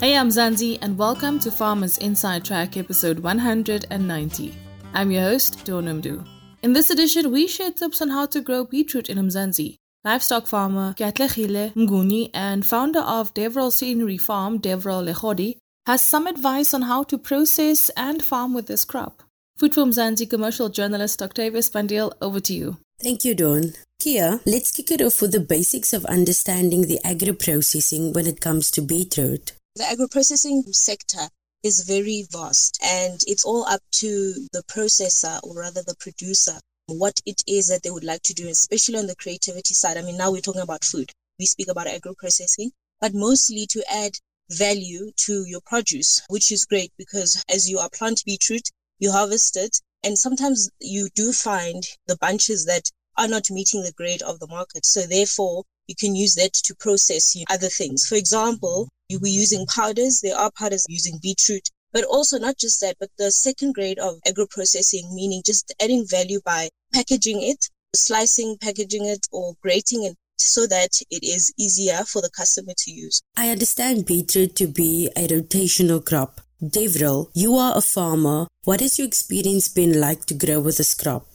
Hey, I'm Zanzi, and welcome to Farmers Inside Track episode 190. I'm your host, Dawn Noemdoe. In this edition, we share tips on how to grow beetroot in Mzansi. Livestock farmer Katlechile Mguni and founder of Devrel Scenery Farm, Devrel Lechodi, has some advice on how to process and farm with this crop. Food for Mzansi commercial journalist Octavius Pandil, over to you. Thank you, Dawn. Kia, let's kick it off with the basics of understanding the agro processing when it comes to beetroot. The agro-processing sector is very vast and it's all up to the processor or rather the producer what it is that they would like to do, especially on the creativity side. I mean, now we're talking about food. We speak about agro processing, but mostly to add value to your produce, which is great because as you are plant beetroot, you harvest it, and sometimes you do find the bunches that are not meeting the grade of the market. So therefore, you can use that to process other things. For example, you were using powders. There are powders using beetroot, but also not just that, but the second grade of agro processing, meaning just adding value by packaging it, slicing, packaging it, or grating it so that it is easier for the customer to use. I understand beetroot to be a rotational crop. Devrel, you are a farmer. What has your experience been like to grow with this crop?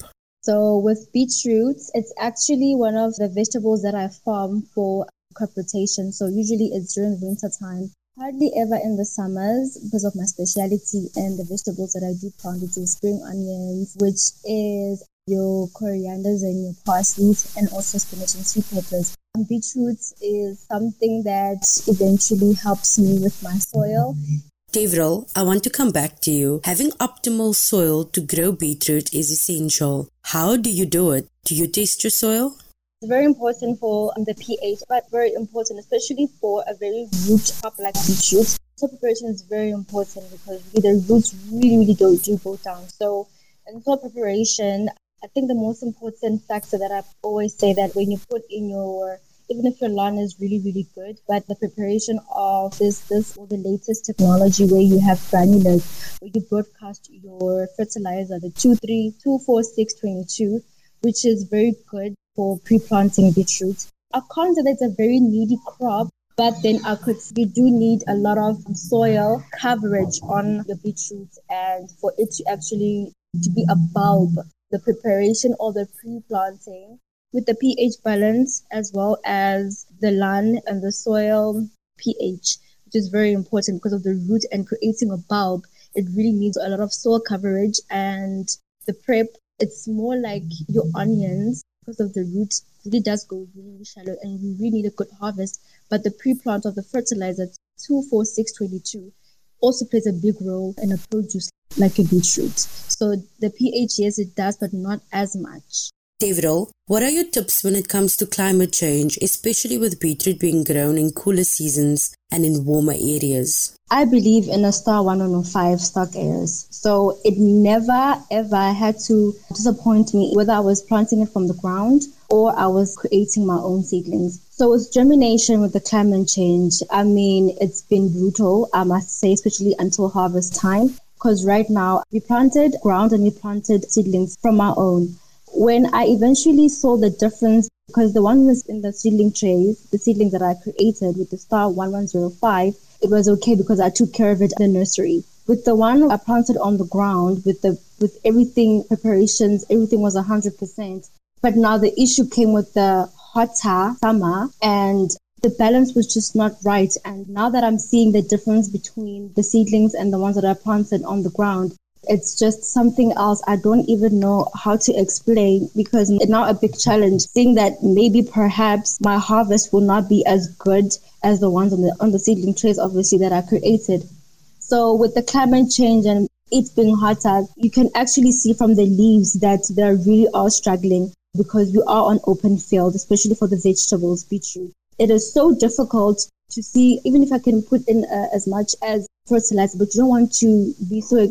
So with beetroots, it's actually one of the vegetables that I farm for crop rotation. So usually it's during winter time. Hardly ever in the summers because of my specialty and the vegetables that I do plant, which is spring onions, which is your corianders and your parsley, and also spinach and sweet peppers. And beetroots is something that eventually helps me with my soil Devrel, I want to come back to you. Having optimal soil to grow beetroot is essential. How do you do it? Do you test your soil? It's very important for um, the pH, but very important, especially for a very root crop like beetroot. Soil preparation is very important because the roots really, really do, do go down. So, in soil preparation, I think the most important factor that I always say that when you put in your even if your lawn is really really good but the preparation of this this or the latest technology where you have granulars where you broadcast your fertilizer the 2324622 which is very good for pre-planting beetroot say that it's a very needy crop but then I could you do need a lot of soil coverage on the beetroot and for it to actually to be a bulb the preparation or the pre-planting with the pH balance as well as the land and the soil pH, which is very important because of the root and creating a bulb. It really needs a lot of soil coverage and the prep. It's more like your onions because of the root really does go really, shallow and you really need a good harvest. But the pre-plant of the fertilizer 24622 also plays a big role in a produce like a beetroot. So the pH, yes, it does, but not as much. Devrel, what are your tips when it comes to climate change, especially with beetroot being grown in cooler seasons and in warmer areas? I believe in a star 105 Starke Ayres. So it never ever had to disappoint me whether I was planting it from the ground or I was creating my own seedlings. So with germination with the climate change, I mean, it's been brutal, I must say, especially until harvest time. Because right now we planted ground and we planted seedlings from our own when I eventually saw the difference, because the one was in the seedling trays, the seedlings that I created with the star 1105, it was okay because I took care of it in the nursery. With the one I planted on the ground, with the with everything preparations, everything was hundred percent. But now the issue came with the hotter summer and the balance was just not right. And now that I'm seeing the difference between the seedlings and the ones that I planted on the ground, it's just something else I don't even know how to explain because it's now a big challenge seeing that maybe perhaps my harvest will not be as good as the ones on the on the seedling trays obviously that I created. So with the climate change and it being hotter, you can actually see from the leaves that they really are struggling because we are on open field, especially for the vegetables, beetroot. It is so difficult to see, even if I can put in uh, as much as fertilizer, but you don't want to be so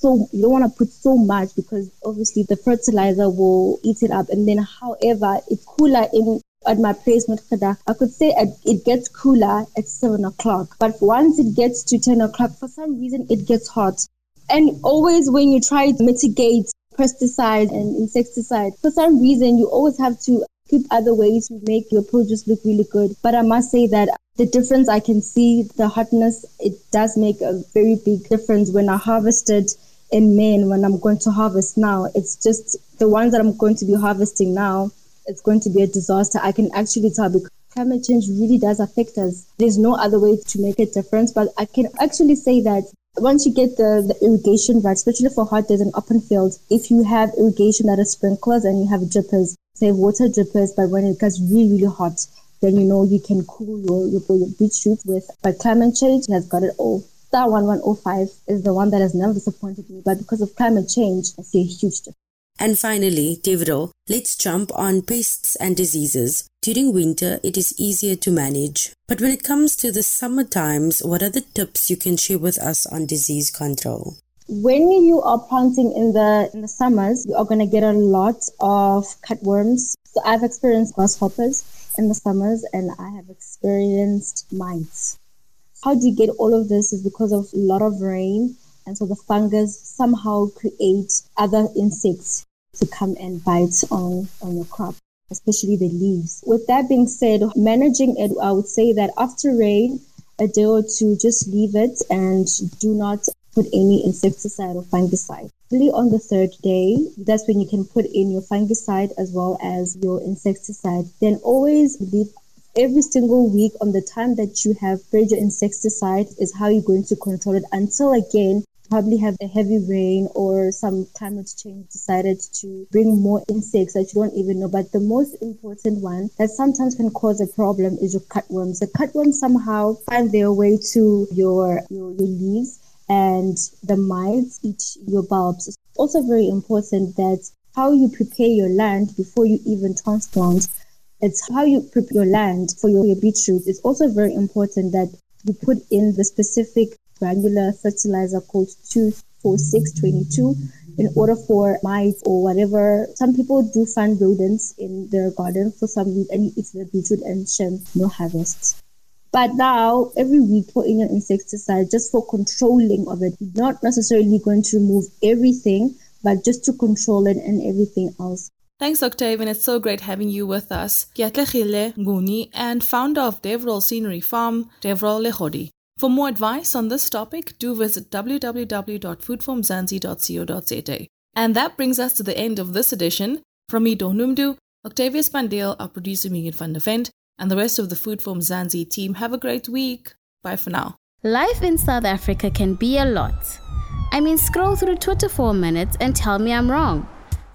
so you don't want to put so much because obviously the fertilizer will eat it up. And then, however, it's cooler in at my place, not kada I could say it gets cooler at seven o'clock. But once it gets to ten o'clock, for some reason it gets hot. And always when you try to mitigate pesticide and insecticide, for some reason you always have to keep other ways to make your produce look really good. But I must say that the difference I can see, the hotness, it does make a very big difference when I harvested in May when I'm going to harvest now. It's just the ones that I'm going to be harvesting now, it's going to be a disaster. I can actually tell because climate change really does affect us. There's no other way to make a difference, but I can actually say that once you get the, the irrigation right, especially for hot days and open fields, if you have irrigation that is sprinklers and you have drippers, say water drippers, but when it gets really, really hot, then you know you can cool your, your, your beetroot with. But climate change has got it all. Star 1105 is the one that has never disappointed me, but because of climate change, I see a huge difference. And finally, Devrel, let's jump on pests and diseases. During winter, it is easier to manage. But when it comes to the summer times, what are the tips you can share with us on disease control? When you are planting in the in the summers, you are going to get a lot of cutworms. So I've experienced grasshoppers in the summers, and I have experienced mites. How do you get all of this? Is because of a lot of rain, and so the fungus somehow create other insects to come and bite on on your crop especially the leaves. With that being said, managing it, I would say that after rain, a day or two, just leave it and do not put any insecticide or fungicide. Really on the third day, that's when you can put in your fungicide as well as your insecticide. Then always leave every single week on the time that you have sprayed your insecticide is how you're going to control it until again probably have a heavy rain or some climate change decided to bring more insects that you don't even know. But the most important one that sometimes can cause a problem is your cutworms. The cutworms somehow find their way to your, your, your leaves and the mites eat your bulbs. It's also very important that how you prepare your land before you even transplant. It's how you prep your land for your, your beetroot. It's also very important that you put in the specific granular fertilizer called 24622 in order for mites or whatever. Some people do find rodents in their garden for some reason and eat the beetroot and shame, no harvest. But now, every week, put in your insecticide just for controlling of it. Not necessarily going to remove everything, but just to control it and everything else. Thanks, Octave, and it's so great having you with us. Gyatlechile Nguni and founder of Devrel Scenery Farm, Devrel Lehodi. For more advice on this topic, do visit www.foodformzansi.co.za. And that brings us to the end of this edition. From me, Dawn Noemdoe, Octavius Pandale, our producer Megan van der Vent, and the rest of the Food Mzansi team, have a great week. Bye for now. Life in South Africa can be a lot. I mean, scroll through Twitter for a minute and tell me I'm wrong.